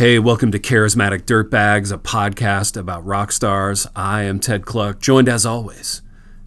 Hey, welcome to Charismatic Dirtbags, a podcast about rock stars. I am Ted Kluck, joined as always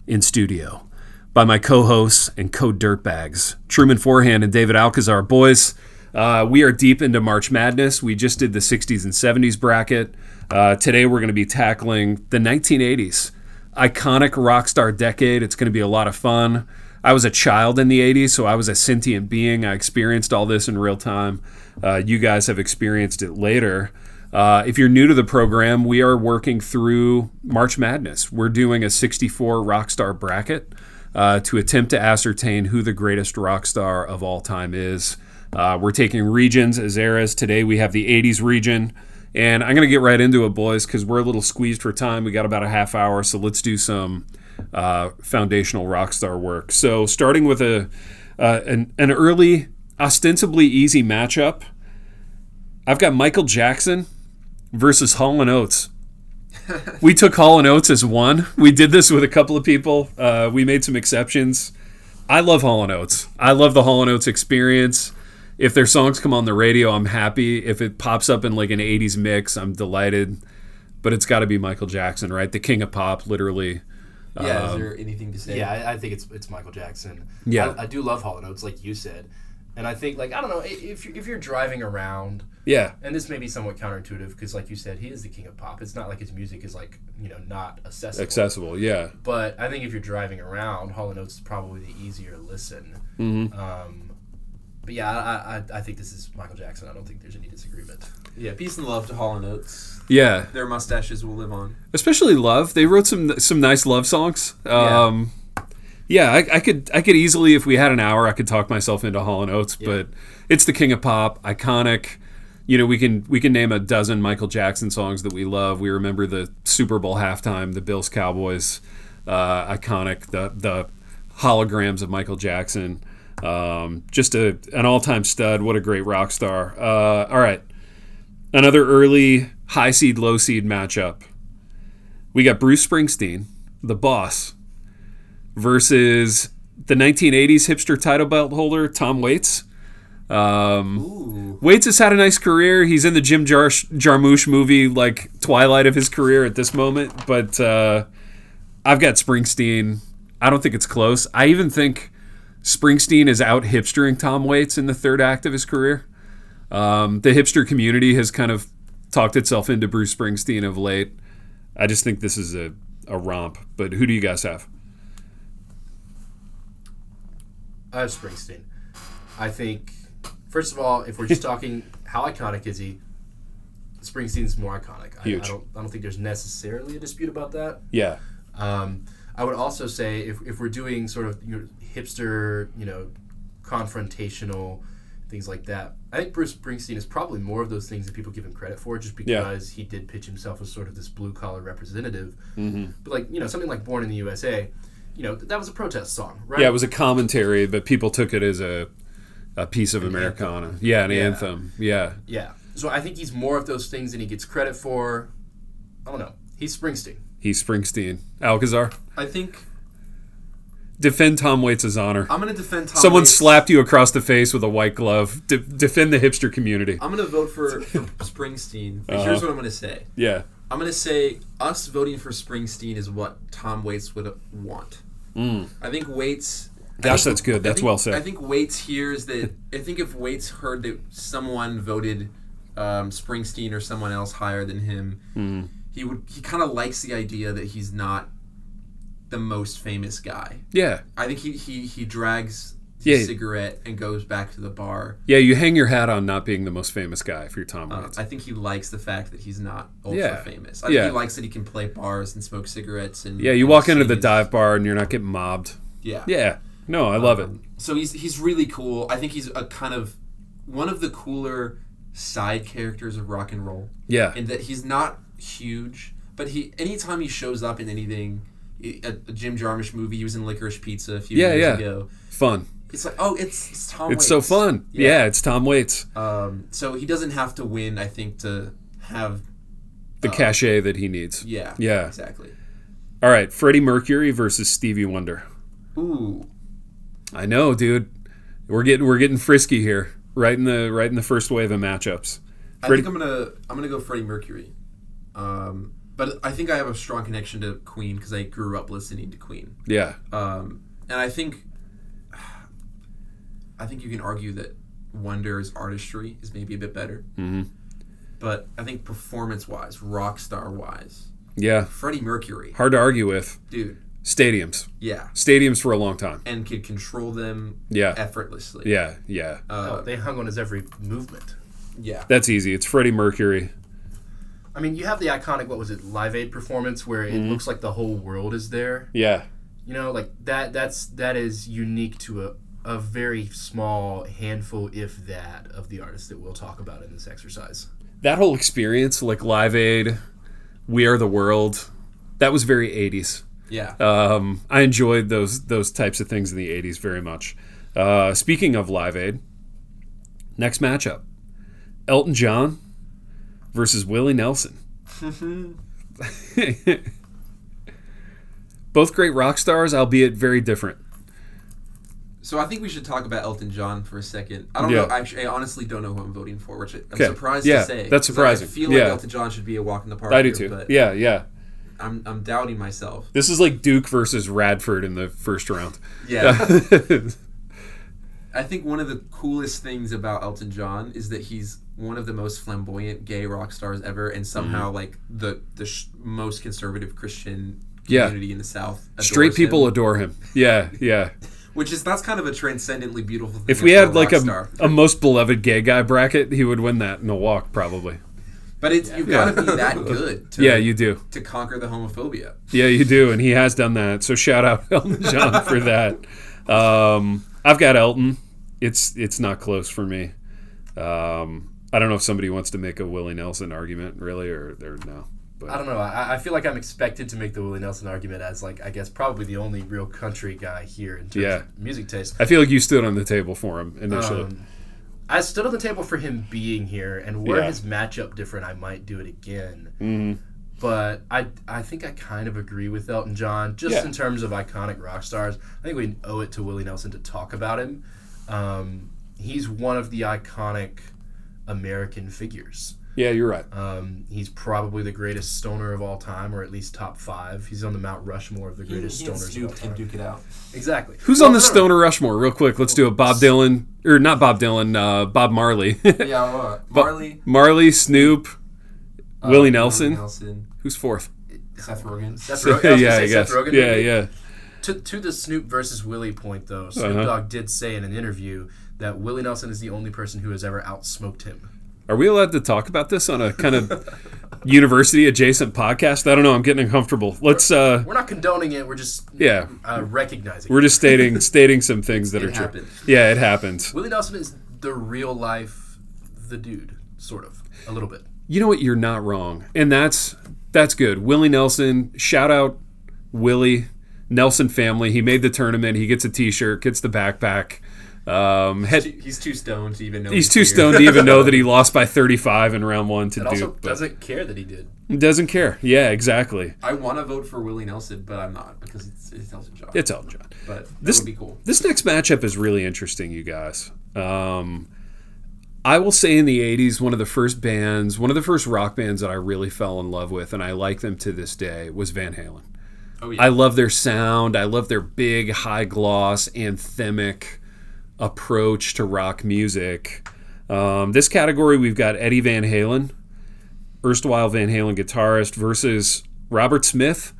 in studio by my co-hosts and co-dirtbags, Truman Forehand and David Alcazar. Boys, uh, we are deep into March Madness. We just did the 60s and 70s bracket. Uh, today we're going to be tackling the 1980s, iconic rock star decade. It's going to be a lot of fun. I was a child in the 80s, so I was a sentient being. I experienced all this in real time. Uh, you guys have experienced it later. Uh, if you're new to the program, we are working through March Madness. We're doing a 64 rock star bracket uh, to attempt to ascertain who the greatest rock star of all time is. Uh, we're taking regions as eras. Today we have the 80s region. And I'm going to get right into it, boys, because we're a little squeezed for time. We got about a half hour, so let's do some uh, foundational rock star work. So, starting with a uh, an, an early, ostensibly easy matchup, I've got Michael Jackson versus Hall and Oates. we took Hall and Oates as one. We did this with a couple of people. Uh, we made some exceptions. I love Hall and Oates. I love the Hall and Oates experience if their songs come on the radio, I'm happy. If it pops up in like an 80s mix, I'm delighted. But it's got to be Michael Jackson, right? The king of pop, literally. Yeah, is Um, there anything to say? Yeah, I, I think it's it's Michael Jackson. Yeah. I, I do love Hall and Oates, like you said, and I think like I don't know if you're, if you're driving around, yeah. and this may be somewhat counterintuitive because like you said, he is the king of pop. It's not like his music is like you know not accessible. Accessible, yeah. But I think if you're driving around, Hall and Oates is probably the easier listen. Mm-hmm. Um, but yeah, I, I I think this is Michael Jackson. I don't think there's any disagreement. Yeah, peace and love to Hall and Oates. Yeah. Their mustaches will live on. Especially Love. They wrote some some nice love songs. Um, yeah, I, I could I could easily, if we had an hour, I could talk myself into Hall and Oates. But it's the king of pop, iconic. You know, we can we can name a dozen Michael Jackson songs that we love. We remember the Super Bowl halftime, the Bills Cowboys, uh, iconic. The the holograms of Michael Jackson. Um, just a an all time stud. What a great rock star. Uh, all right, another early high seed low seed matchup. We got Bruce Springsteen, the boss, versus the 1980s hipster title belt holder Tom Waits. Um, Ooh. Waits has had a nice career. He's in the Jim Jar- Jarmusch movie, like twilight of his career at this moment. But uh, I've got Springsteen. I don't think it's close. I even think Springsteen is out hipstering Tom Waits in the third act of his career. Um, the hipster community has kind of talked itself into Bruce Springsteen of late. I just think this is a, a romp. But who do you guys have? I have Springsteen. I think, first of all, if we're just talking how iconic is he, Springsteen's more iconic. I, I Huge. don't. I don't think there's necessarily a dispute about that. Yeah. Um, I would also say if, if we're doing sort of you know, hipster, you know, confrontational things like that, I think Bruce Springsteen is probably more of those things that people give him credit for, just Yeah. because he did pitch himself as sort of this blue collar representative. Mm-hmm. But like you know something like Born in the USA, you know th- that was a protest song, right? Yeah, it was a commentary, but people took it as a, a piece of Americana. Yeah, an Yeah. anthem. Yeah. Yeah. So I think he's more of those things than he gets credit for. I don't know. He's Springsteen. He's Springsteen. Alcazar, I think defend Tom Waits' honor. I'm gonna defend Tom. Someone Waits. slapped you across the face with a white glove. De- defend the hipster community. I'm gonna vote for, for Springsteen. Uh-huh. Here's what I'm gonna say. Yeah. I'm gonna say us voting for Springsteen is what Tom Waits would want. I think Waits. Mm. Gosh, think- that's good. That's think- well said. I think Waits hears that. I think if Waits heard that someone voted um, Springsteen or someone else higher than him, Mm. he would. He kind of likes the idea that he's not the most famous guy. Yeah. I think he he, he drags his Yeah. cigarette and goes back to the bar. Yeah, you hang your hat on not being the most famous guy if you're Tom Uh, I think he likes the fact that he's not ultra Yeah. famous. I Yeah. think he likes that he can play bars and smoke cigarettes and yeah, you walk into the dive bar and you're not getting mobbed. Yeah. Yeah. No, I love it. Um, So he's he's really cool. I think he's a kind of one of the cooler side characters of rock and roll. Yeah. And that he's not huge, but he anytime he shows up in anything, a, a Jim Jarmusch movie, he was in Licorice Pizza a few Yeah, years yeah. ago. Fun. It's like oh, it's, it's Tom. It's so fun. Yeah. it's Tom Waits. Um, so he doesn't have to win, I think, to have The cachet that he needs. yeah Yeah. exactly. All right, Freddie Mercury versus Stevie Wonder. Ooh, I know, dude. We're getting we're getting frisky here. Right in the right in the first wave of matchups. I think I'm gonna I'm gonna go Freddie Mercury. Um, but I think I have a strong connection to Queen because I grew up listening to Queen. Yeah. Um, and I think I think you can argue that Wonder's artistry is maybe a bit better. Mm-hmm. But I think performance wise, rock star wise, Yeah. Freddie Mercury, Hard to argue with. dude, Stadiums. yeah, Stadiums for a long time. and could control them Yeah. effortlessly. Yeah. Yeah. Uh, Oh, they hung on his every movement. yeah. That's easy. It's Freddie Mercury. I mean, you have the iconic what was it, Live Aid performance where it looks like the whole world is there. Yeah. You know, like that. That's that is unique to a a very small handful, if that, of the artists that we'll talk about in this exercise. That whole experience, like Live Aid, We Are the World, that was very 80s. Yeah. Um, I enjoyed those those types of things in the 80s very much. Uh, speaking of Live Aid, next matchup Elton John versus Willie Nelson. Both great rock stars, albeit very different. So I think we should talk about Elton John for a second. I don't Yeah. know. Actually, I honestly don't know who I'm voting for, which I'm Okay. surprised Yeah, to say. That's surprising. I feel Yeah. like Elton John should be a walk in the park. I do too. But Yeah, yeah. I'm, I'm doubting myself. This is like Duke versus Radford in the first round. Yeah. I think one of the coolest things about Elton John is that he's one of the most flamboyant gay rock stars ever, and somehow Mm-hmm. like the the sh- most conservative Christian Yeah. community in the South. Straight people him, adore him. Yeah, yeah. which is that's kind of a transcendently beautiful. thing If we had like a, a most beloved gay guy bracket, he would win that in a walk probably. but it's you've got to be that good. To, Yeah, you do. to conquer the homophobia. Yeah, you do, and he has done that. So shout out Elton John for that. Um, I've got Elton. It's it's not close for me. Um, I don't know if somebody wants to make a Willie Nelson argument, really, or, or no. But I don't know. I, I feel like I'm expected to make the Willie Nelson argument as like I guess probably the only real country guy here in terms Yeah. of music taste. I feel like you stood on the table for him initially. Um, I stood on the table for him being here, and were Yeah. his matchup different, I might do it again. Mhm. But I, I think I kind of agree with Elton John, just Yeah. in terms of iconic rock stars. I think we owe it to Willie Nelson to talk about him. Um, he's one of the iconic American figures. Yeah, you're right. Um, he's probably the greatest stoner of all time, or at least top five. He's on the Mount Rushmore of the greatest stoners of all time. duke it out. Exactly. Who's Well, on the no, no, Stoner Rushmore? Real quick, let's do it. Bob Dylan, or not Bob Dylan, uh, Bob Marley. Yeah, uh, Marley, Marley, Snoop, uh, Willie Nelson. Nelson, Who's fourth? Seth Rogen. Seth Rogen. I was gonna yeah, say I Seth guess. Rogen, yeah, maybe. yeah. To, to the Snoop versus Willie point, though, Snoop Uh-huh. Dogg did say in an interview that Willie Nelson is the only person who has ever outsmoked him. Are we allowed to talk about this on a kind of university adjacent podcast? I don't know. I'm getting uncomfortable. Let's. uh We're not condoning it. We're just Yeah, uh, recognizing. we're just stating stating some things that It are true. happened. Yeah, it happened. Willie Nelson is the real life, the dude, sort of, a little bit. You know what? You're not wrong, and that's that's good. Willie Nelson. Shout out Willie Nelson family. He made the tournament. He gets a T-shirt. Gets the backpack. Um, head, He's too stoned to even know. he's too stoned to even know that he lost by 35 in round one to also Duke, doesn't care that he did. doesn't care. Yeah, exactly. I want to vote for Willie Nelson, but I'm not because it's, it's Elton John. It's Elton John. but This- would be cool. This next matchup is really interesting, you guys. Um, I will say in the 80s, one of the first bands, one of the first rock bands that I really fell in love with, and I like them to this day, was Van Halen. Oh yeah. I love their sound. I love their big, high gloss, anthemic approach to rock music. Um, this category, we've got Eddie Van Halen, erstwhile Van Halen guitarist, versus Robert Smith,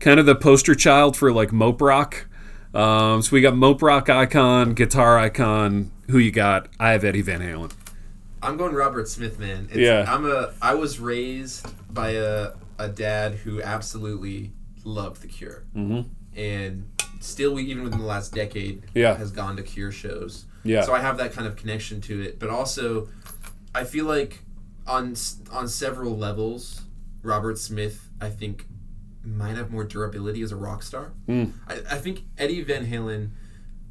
kind of the poster child for like mope rock. Um, so we got mope rock icon, guitar icon. Who you got? I have Eddie Van Halen. I'm going Robert Smith, man. It's, Yeah. I'm a. I was raised by a a dad who absolutely loved The Cure, mm-hmm. and still, we, even within the last decade, Yeah. has gone to Cure shows. Yeah. So I have that kind of connection to it, but also, I feel like on on several levels, Robert Smith, I think, might have more durability as a rock star. Hmm. I, I think Eddie Van Halen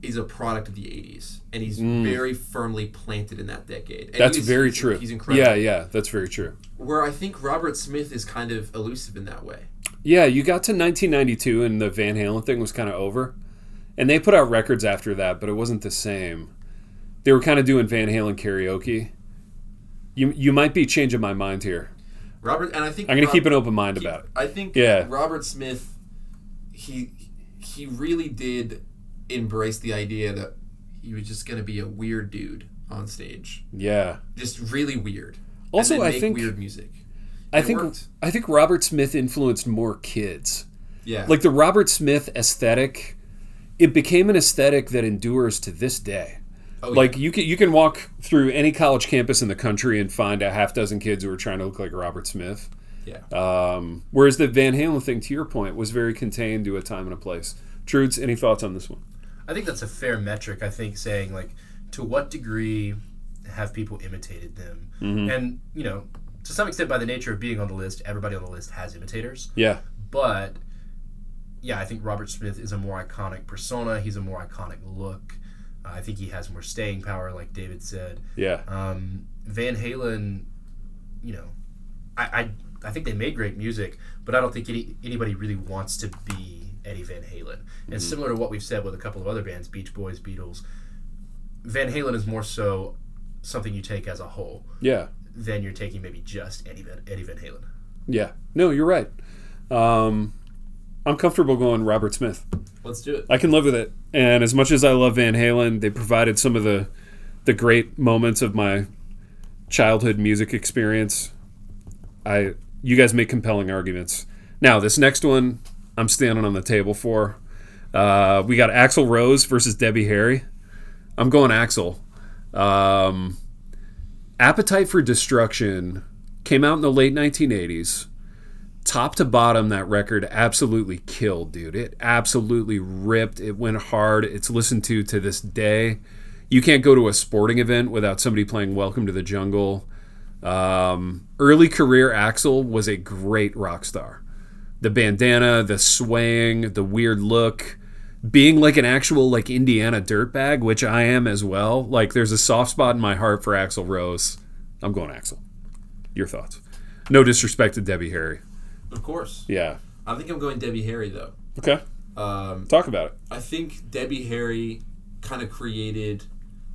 is a product of the '80s, and he's very firmly planted in that decade. And. That's he's- very he's- true. He's incredible. Yeah, yeah, that's very true. Where I think Robert Smith is kind of elusive in that way. Yeah, you got to 1992 and the Van Halen thing was kind of over. And they put out records after that, but it wasn't the same. They were kind of doing Van Halen karaoke. You you might be changing my mind here. Robert, and I think I'm gonna keep an open mind keep- about it. I think Yeah. Robert Smith, he he really did embrace the idea that he was just gonna be a weird dude on stage, Yeah. just really weird. Also, I make think- weird music. I think worked. I think Robert Smith influenced more kids. Yeah, Like the Robert Smith aesthetic, it became an aesthetic that endures to this day. oh, Like yeah. you can you can walk through any college campus in the country and find a half dozen kids who are trying to look like Robert Smith. yeah. Um, whereas the Van Halen thing, to your point, was very contained to a time and a place. Trudes, any thoughts on this one? I think that's a fair metric. I think saying like to what degree have people imitated them, and you know, to some extent, by the nature of being on the list, everybody on the list has imitators. Yeah, But yeah, I think Robert Smith is a more iconic persona. He's a more iconic look. Uh, I think he has more staying power, like David said. yeah, Um, Van Halen, you know, I, I I think they made great music, but I don't think any, anybody really wants to be Eddie Van Halen. And similar to what we've said with a couple of other bands, Beach Boys, Beatles, Van Halen is more so something you take as a whole yeah, than you're taking maybe just Eddie Van, Eddie Van Halen. yeah. No, you're right. Um, I'm comfortable going Robert Smith. Let's do it. I can live with it. And as much as I love Van Halen, they provided some of the the great moments of my childhood music experience. I you guys make compelling arguments. Now, this next one I'm standing on the table for. Uh, we got Axl Rose versus Debbie Harry. I'm going Axl. Um, Appetite for Destruction came out in the late 1980s top to bottom that record absolutely killed dude. It absolutely ripped. It went hard. It's listened to to this day. You can't go to a sporting event without somebody playing welcome to the jungle. Um, early career axl was a great rock star. The bandana the swaying the weird look being like an actual like indiana dirtbag which i am as well like there's a soft spot in my heart for axl rose i'm going axl your thoughts no disrespect to debbie harry Of course. yeah. I think I'm going Debbie Harry though. Okay. Um, Talk about it. I think Debbie Harry kind of created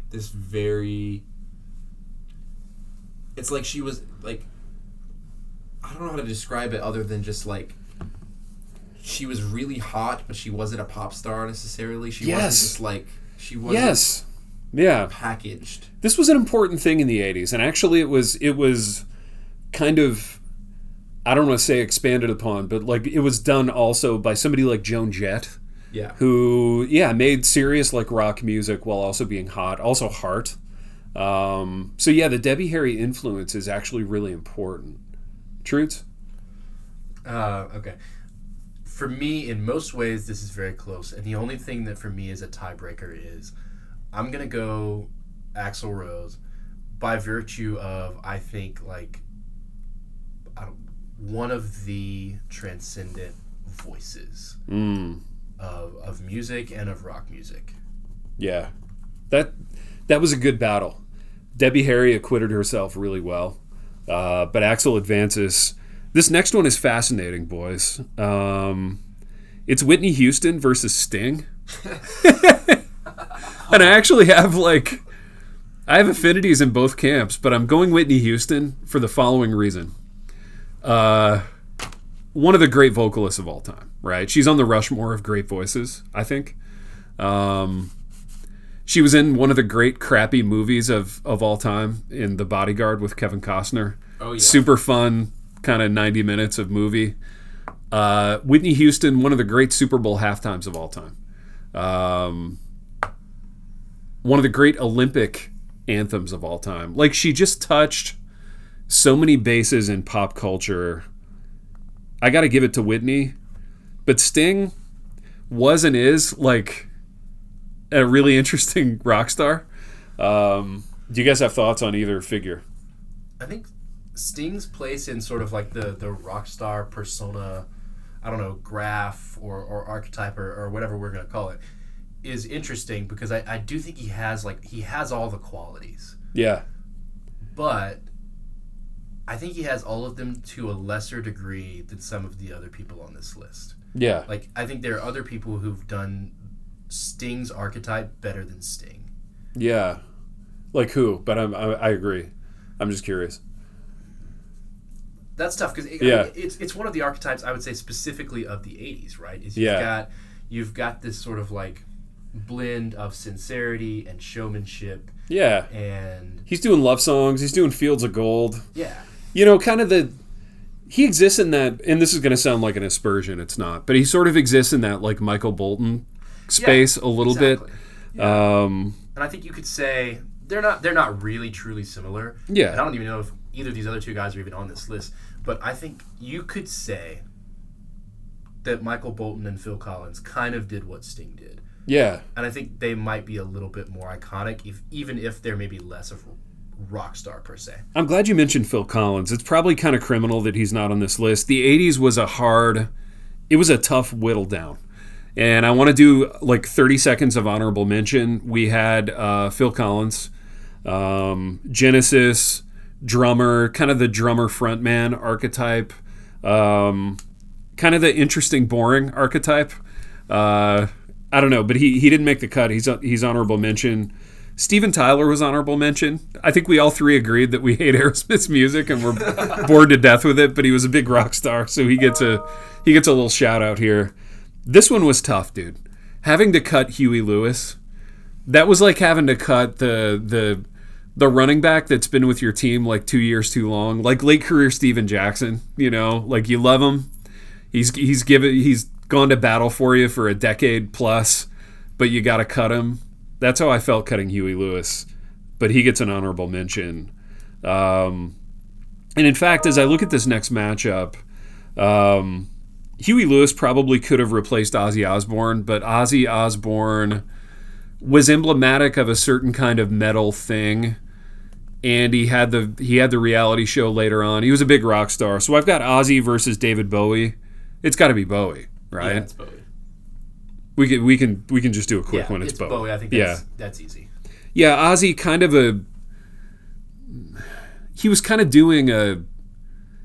this very. It's like she was like. I don't know how to describe it other than just like. She was really hot, but she wasn't a pop star necessarily. She wasn't just like she wasn't Yes. Yeah. packaged. This was an important thing in the 80s and actually it was it was kind of I don't want to say expanded upon, but like it was done also by somebody like Joan Jett Yeah. who yeah, made serious like rock music while also being hot, also heart. Um, so yeah, the Debbie Harry influence is actually really important. Truths? Uh, okay. For me, in most ways, this is very close. And the only thing that for me is a tiebreaker is I'm going to go Axl Rose by virtue of, I think, like, I don't, one of the transcendent voices Mm. of, of music and of rock music. Yeah, that that was a good battle. Debbie Harry acquitted herself really well, uh, but Axl advances. This next one is fascinating, boys. Um, it's Whitney Houston versus Sting, and I actually have like I have affinities in both camps, but I'm going Whitney Houston for the following reason. Uh, one of the great vocalists of all time, right? She's on the Rushmore of great voices, I think. Um, she was in one of the great crappy movies of, of all time in The Bodyguard with Kevin Costner. Oh yeah. Super fun, kind of 90 minutes of movie. Uh, Whitney Houston, one of the great Super Bowl halftimes of all time. Um, one of the great Olympic anthems of all time. Like she just touched so many bases in pop culture. I got to give it to Whitney, but Sting was and is like a really interesting rock star. Um, do you guys have thoughts on either figure? I think Sting's place in sort of like the the rock star persona, I don't know, graph or, or archetype or, or whatever we're gonna call it, is interesting because I, I do think he has like he has all the qualities. Yeah, But I think he has all of them to a lesser degree than some of the other people on this list. yeah, Like I think there are other people who've done Sting's archetype better than Sting. yeah. Like who? But I'm, I, I agree. I'm just curious. That's tough because it, Yeah. it's it's one of the archetypes I would say specifically of the '80s, right? Is you've Yeah. got you've got this sort of like blend of sincerity and showmanship Yeah. and He's doing love songs. He's doing Fields of Gold. yeah, You know, kind of the. He exists in that, and this is going to sound like an aspersion. It's not, but he sort of exists in that like Michael Bolton space a little exactly. bit. Um, And I think you could say they're not they're not really truly similar. Yeah. And I don't even know if either of these other two guys are even on this list. But I think you could say that Michael Bolton and Phil Collins kind of did what Sting did. yeah, And I think they might be a little bit more iconic, if even if they're maybe less of rock star per se. I'm glad you mentioned Phil Collins. It's probably kind of criminal that he's not on this list. The 80s was a hard, it was a tough whittle down. And I want to do like 30 seconds of honorable mention. We had uh, Phil Collins, um, Genesis, drummer, kind of the drummer frontman archetype, um, kind of the interesting, boring archetype. Uh, I don't know, but he, he didn't make the cut. He's he's honorable mention. Steven Tyler was honorable mention. I think we all three agreed that we hate Aerosmith's music and we're bored to death with it, but he was a big rock star, so he gets a he gets a little shout out here. This one was tough, dude. Having to cut Huey Lewis, that was like having to cut the the the running back that's been with your team like two years too long, like late career Steven Jackson. You know, like you love him, he's he's given he's gone to battle for you for a decade plus, but you got to cut him. That's how I felt cutting Huey Lewis, but he gets an honorable mention. Um, and in fact, as I look at this next matchup, um, Huey Lewis probably could have replaced Ozzy Osbourne, but Ozzy Osbourne was emblematic of a certain kind of metal thing. And he had the he had the reality show later on. He was a big rock star. So I've got Ozzy versus David Bowie. It's got to be Bowie, right? Yeah, it's Bowie. We can we can we can just do a quick Yeah, one. It's, it's Bowie. Bowie. I think yeah, that's, that's easy. yeah. Ozzy kind of a he was kind of doing a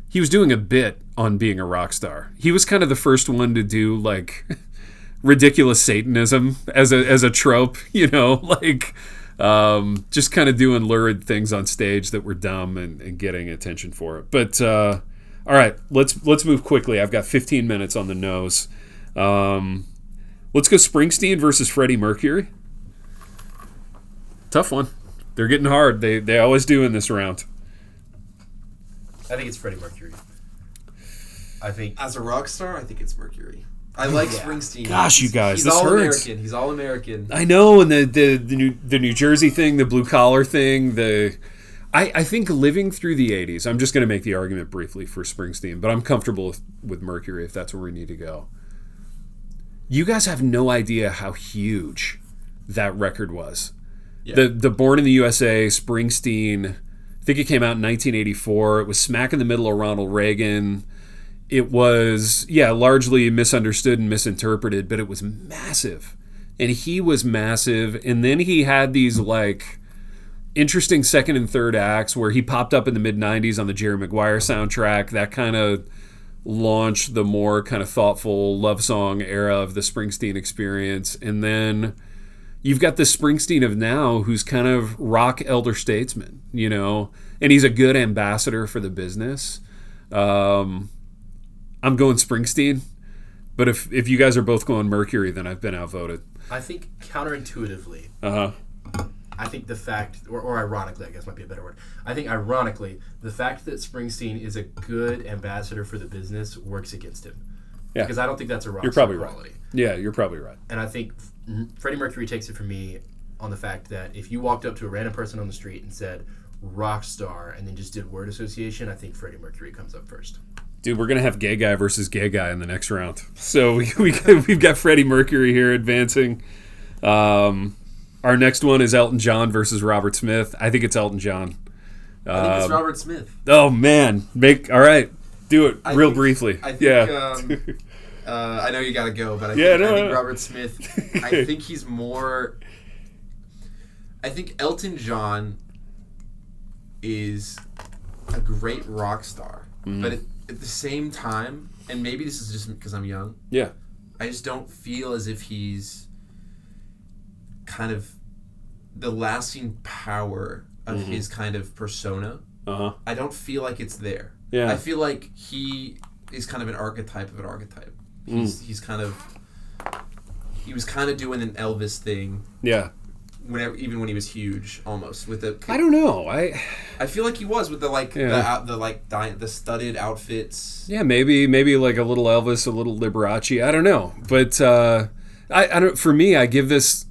he was doing a bit on being a rock star. He was kind of the first one to do like ridiculous Satanism as a as a trope, you know, like um, just kind of doing lurid things on stage that were dumb and, and getting attention for it. But uh, all right, let's let's move quickly. I've got 15 minutes on the nose. Um, let's go Springsteen versus Freddie Mercury. Tough one. They're getting hard. They they always do in this round. I think it's Freddie Mercury. I think As a rock star, I think it's Mercury. I like Yeah. Springsteen. Gosh, you He's- guys, he's this all hurts. American. He's all American. I know, and the the the New, the New Jersey thing, the blue collar thing, the I, I think living through the '80s. I'm just going to make the argument briefly for Springsteen, but I'm comfortable with, with Mercury if that's where we need to go. You guys have no idea how huge that record was. Yeah. The the Born in the USA, Springsteen. I think it came out in 1984. It was smack in the middle of Ronald Reagan. It was yeah, largely misunderstood and misinterpreted, but it was massive. And he was massive. And then he had these like interesting second and third acts where he popped up in the mid 90s on the Jerry Maguire soundtrack. That kind of launched the more kind of thoughtful love song era of the Springsteen experience. And then you've got the Springsteen of now who's kind of rock elder statesman, you know, and he's a good ambassador for the business. Um, I'm going Springsteen, but if if you guys are both going Mercury, then I've been outvoted. I think counterintuitively, Uh huh. I think the fact, or, or ironically, I guess might be a better word. I think ironically, the fact that Springsteen is a good ambassador for the business works against him. Yeah. Because I don't think that's a rock You're probably right. Yeah, you're probably right. And I think Freddie Mercury takes it from me on the fact that if you walked up to a random person on the street and said rock star and then just did word association, I think Freddie Mercury comes up first. Dude, we're gonna have gay guy versus gay guy in the next round. So we, we we've got Freddie Mercury here advancing. Um, our next one is Elton John versus Robert Smith. I think it's Elton John. I think it's Um, Robert Smith. Oh man, make all right. Do it I real think- briefly. I think. yeah. Um, uh, I know you got to go, but I Yeah, think, no, I think no. Robert Smith. I think he's more. I think Elton John is a great rock star, Mm-hmm. but at, at the same time, and maybe this is just because I'm young, yeah. I just don't feel as if he's kind of the lasting power of Mm-hmm. his kind of persona Uh huh. I don't feel like it's there. Yeah. I feel like he is kind of an archetype of an archetype. Mm. He's he's kind of he was kind of doing an Elvis thing Yeah. Whenever even when he was huge almost with the I don't know. I I feel like he was with the like the out, the like di- the studded outfits. yeah maybe maybe like a little Elvis, a little Liberace. I don't know, but uh, I I don't. For me, I give this.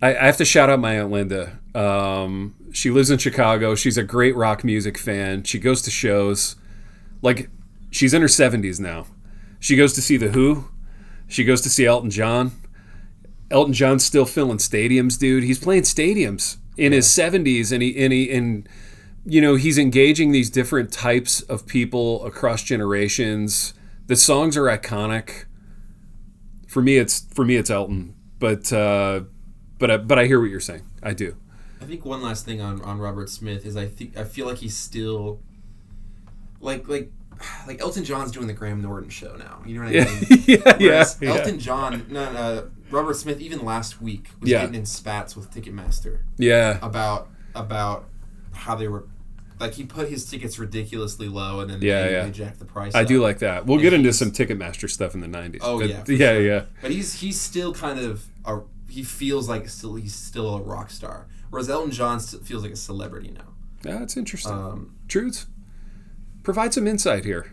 I, I have to shout out my aunt Linda. Um, she lives in Chicago. She's a great rock music fan. She goes to shows. Like she's in her seventies now. She goes to see the Who. She goes to see Elton John. Elton John's still filling stadiums, dude. He's playing stadiums in his seventies, and he and he and you know he's engaging these different types of people across generations. The songs are iconic. For me, it's for me it's Elton, but uh, but I, but I hear what you're saying. I do. I think one last thing on, on Robert Smith is I think I feel like he's still like like like Elton John's doing the Graham Norton show now. You know what I mean? yeah, yeah, Whereas yeah. Elton John, no, no, Robert Smith, even last week was Yeah. getting in spats with Ticketmaster Yeah, about about how they were like he put his tickets ridiculously low and then Yeah, they, yeah. they jacked the price. I do like that. We'll And get into some Ticketmaster stuff in the '90s. Oh but yeah, yeah, sure. yeah. But he's he's still kind of a he feels like still he's still a rock star, whereas Elton John still feels like a celebrity now. Yeah, that's interesting. Um, Truths. Provide some insight here.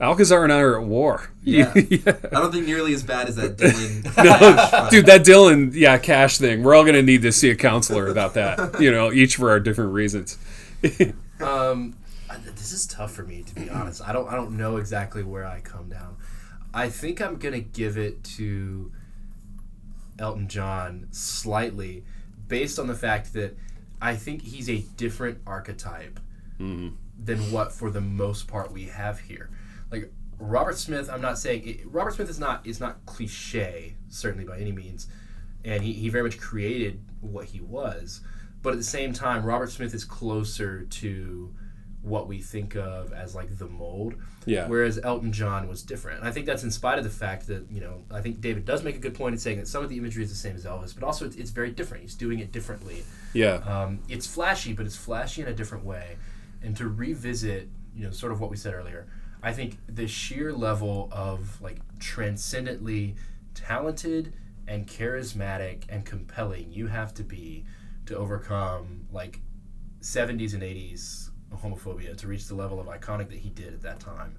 Alcazar and I are at war. Yeah. yeah. I don't think nearly as bad as that Dylan. No, dude, that Dylan, yeah, cash thing. We're all gonna need to see a counselor about that. You know, each for our different reasons. Um, this is tough for me to be honest. I don't I don't know exactly where I come down. I think I'm gonna give it to Elton John slightly, based on the fact that I think he's a different archetype than what for the most part we have here. Like Robert Smith, I'm not saying it, Robert Smith is not is not cliche certainly by any means, and he, he very much created what he was. But at the same time, Robert Smith is closer to what we think of as like the mold. Yeah. Whereas Elton John was different. And I think that's in spite of the fact that, you know, I think David does make a good point in saying that some of the imagery is the same as Elvis, but also it's, it's very different. He's doing it differently. Yeah. Um, it's flashy, but it's flashy in a different way. And to revisit, you know, sort of what we said earlier, I think the sheer level of like transcendently talented and charismatic and compelling you have to be to overcome like 70s and 80s homophobia to reach the level of iconic that he did at that time.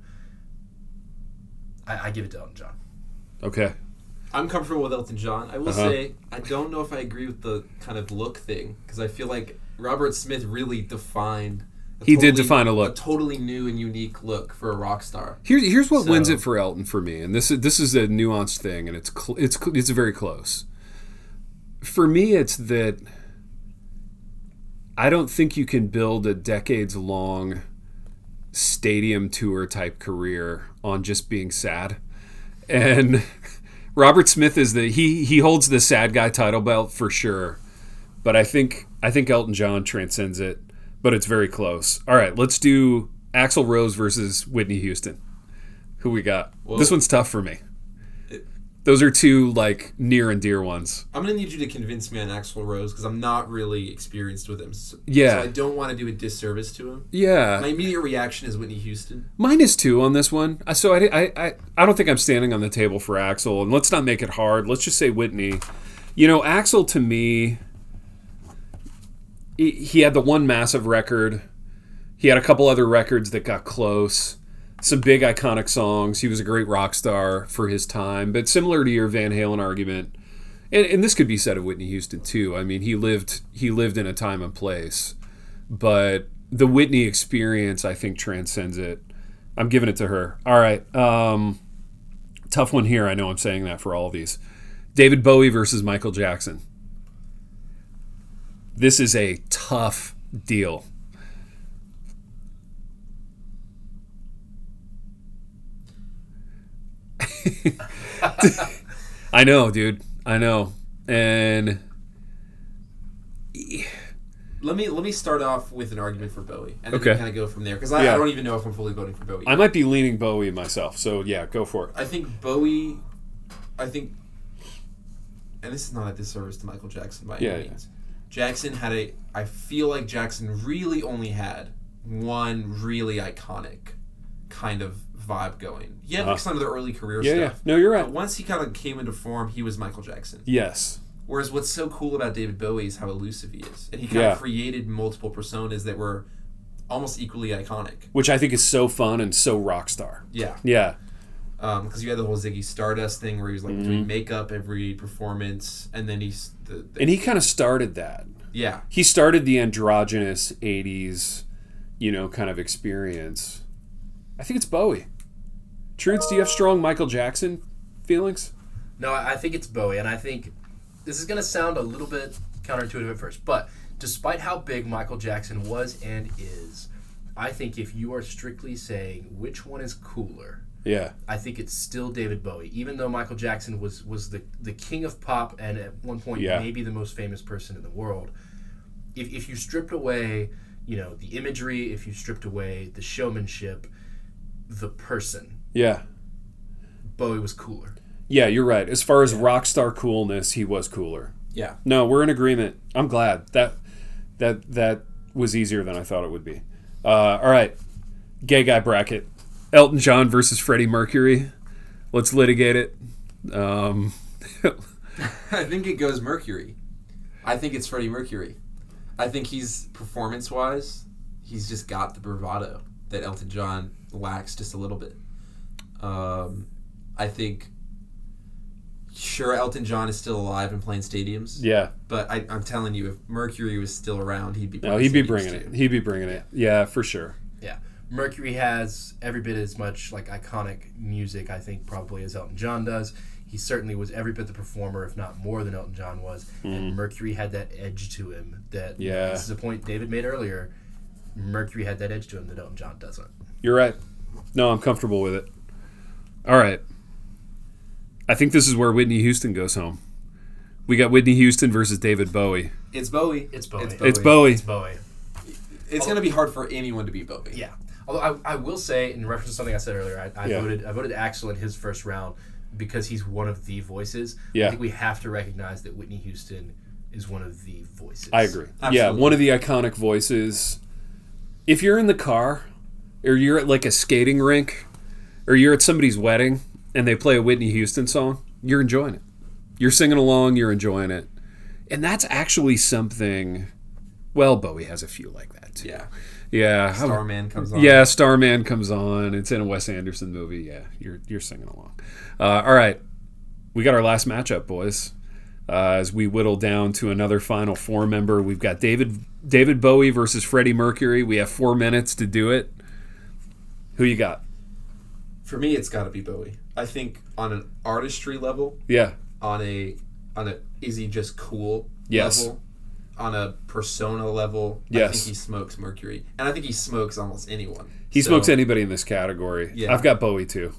I, I give it to Elton John. Okay. I'm comfortable with Elton John. I will Uh-huh. say I don't know if I agree with the kind of look thing because I feel like Robert Smith really defined. He did define a look. a totally new and unique look for a rock star. Here, here's what So- wins it for Elton for me, and this is this is a nuanced thing, and it's cl- it's cl- it's very close. For me, it's that I don't think you can build a decades long stadium tour type career on just being sad. And Robert Smith is the he he holds the sad guy title belt for sure. But I think I think Elton John transcends it, but it's very close. All right, let's do Axl Rose versus Whitney Houston. Who we got? Well- this one's tough for me. Those are two like near and dear ones. I'm gonna need you to convince me on Axl Rose because I'm not really experienced with him. So, Yeah. so I don't want to do a disservice to him. Yeah, My immediate reaction is Whitney Houston. minus two on this one. So I, I, I, I don't think I'm standing on the table for Axl. And let's not make it hard. Let's just say Whitney. You know, Axl to me, he, had the one massive record. He had a couple other records that got close. Some big iconic songs. He was a great rock star for his time. But similar to your Van Halen argument, and, and this could be said of Whitney Houston too. I mean, he lived he lived in a time and place, but the Whitney experience I think transcends it. I'm giving it to her. All right, um, tough one here. I know I'm saying that for all of these. David Bowie versus Michael Jackson. This is a tough deal. I know, dude. I know. And Let me let me start off with an argument for Bowie, and then Okay. kind of go from there because I, Yeah. I don't even know if I'm fully voting for Bowie. I might be leaning Bowie myself. So yeah, go for it. I think Bowie, I think, and this is not a disservice to Michael Jackson by Yeah, any yeah. means. Jackson had a. I feel like Jackson really only had one really iconic kind of vibe going. Yeah, had Uh-huh. some of the early career Yeah, yeah. stuff. No, you're But right. once he kind of came into form, he was Michael Jackson. Yes. Whereas what's so cool about David Bowie is how elusive he is, and he kind Yeah. of created multiple personas that were almost equally iconic. Which I think is so fun and so rock star. Yeah, Yeah. Because you had the whole Ziggy Stardust thing where he was like Mm-hmm. doing makeup every performance, and then he's the, the And he kind of started that. yeah He started the androgynous 80s, you know, kind of experience. I think it's Bowie. Truths, do you have strong Michael Jackson feelings? No, I I think it's Bowie, and I think this is going to sound a little bit counterintuitive at first, but despite how big Michael Jackson was and is, I think if you are strictly saying which one is cooler, Yeah. I think it's still David Bowie, even though Michael Jackson was was the the king of pop and at one point Yeah. maybe the most famous person in the world. If if you stripped away, you know, the imagery, if you stripped away the showmanship, the person, Yeah. Bowie was cooler. Yeah, you're right. As far as rock star coolness, he was cooler. yeah. No, we're in agreement. I'm glad that that that was easier than I thought it would be. Uh, all right, gay guy bracket: Elton John versus Freddie Mercury. Let's litigate it. Um, I think it goes Mercury. I think it's Freddie Mercury. I think he's performance wise, he's just got the bravado that Elton John lacks just a little bit. Um, I think, sure, Elton John is still alive and playing stadiums, yeah, but I, I'm telling you, if Mercury was still around, he'd be. no, he'd be bringing too. it. He'd be bringing it. Yeah, for sure. Yeah. Mercury has every bit as much like iconic music, I think, probably as Elton John does. He certainly was every bit the performer, if not more than Elton John was. And Mercury had that edge to him that you know, Mm-hmm. Yeah. this is a point David made earlier. Mercury had that edge to him that Elton John doesn't. You're right. No, I'm comfortable with it. All right. I think this is where Whitney Houston goes home. We got Whitney Houston versus David Bowie. It's Bowie. It's Bowie. It's It's Bowie. Bowie. It's Bowie. It's going to be hard for anyone to beat Bowie. Yeah. Although I, I will say, in reference to something I said earlier, I, I Yeah. voted I voted Axl in his first round because he's one of the voices. Yeah. I think we have to recognize that Whitney Houston is one of the voices. I agree. Yeah, one of the iconic voices. If you're in the car, or you're at like a skating rink, or you're at somebody's wedding and they play a Whitney Houston song, you're enjoying it. You're singing along, you're enjoying it. And that's actually something. Well, Bowie has a few like that too. Yeah. Yeah. Starman comes on. Yeah, Starman comes on. It's in a Wes Anderson movie. Yeah, you're you're singing along. Uh, all right, we got our last matchup, boys. Uh, as we whittle down to another final four member, we've got David David Bowie versus Freddie Mercury. We have four minutes to do it. Who you got? For me, it's got to be Bowie. I think on an artistry level, Yeah, on a on a is he just cool Yes. level, on a persona level, I Yes. think he smokes Mercury, and I think he smokes almost anyone. he So, smokes anybody in this category. Yeah. I've got Bowie too.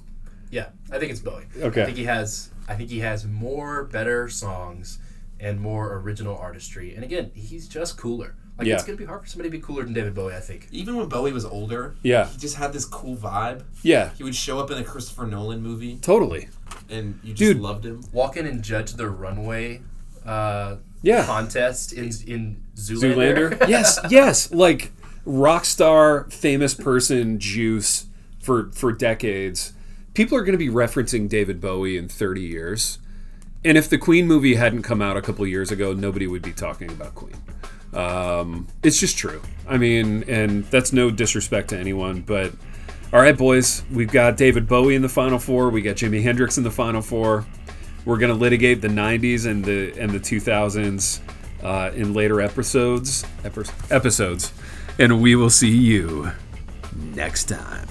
Yeah, I think it's Bowie. Okay. I think he has. I think he has more better songs and more original artistry. And again, he's just cooler. Like Yeah. it's gonna be hard for somebody to be cooler than David Bowie. I think. Even when Bowie was older, Yeah, he just had this cool vibe. yeah, He would show up in a Christopher Nolan movie, totally. and you just Dude. loved him. Walk in and judge the runway. Uh, Yeah. Contest in in Zoolander. Zoolander. yes, yes. Like rock star, famous person juice for for decades. People are going to be referencing David Bowie in 30 years. And if the Queen movie hadn't come out a couple years ago, nobody would be talking about Queen. Um, it's just true. I mean, and that's no disrespect to anyone, but all right, boys, we've got David Bowie in the final four. We got Jimi Hendrix in the final four. We're gonna litigate the '90s and the and the 2000s uh, in later episodes. Epi- episodes, and we will see you next time.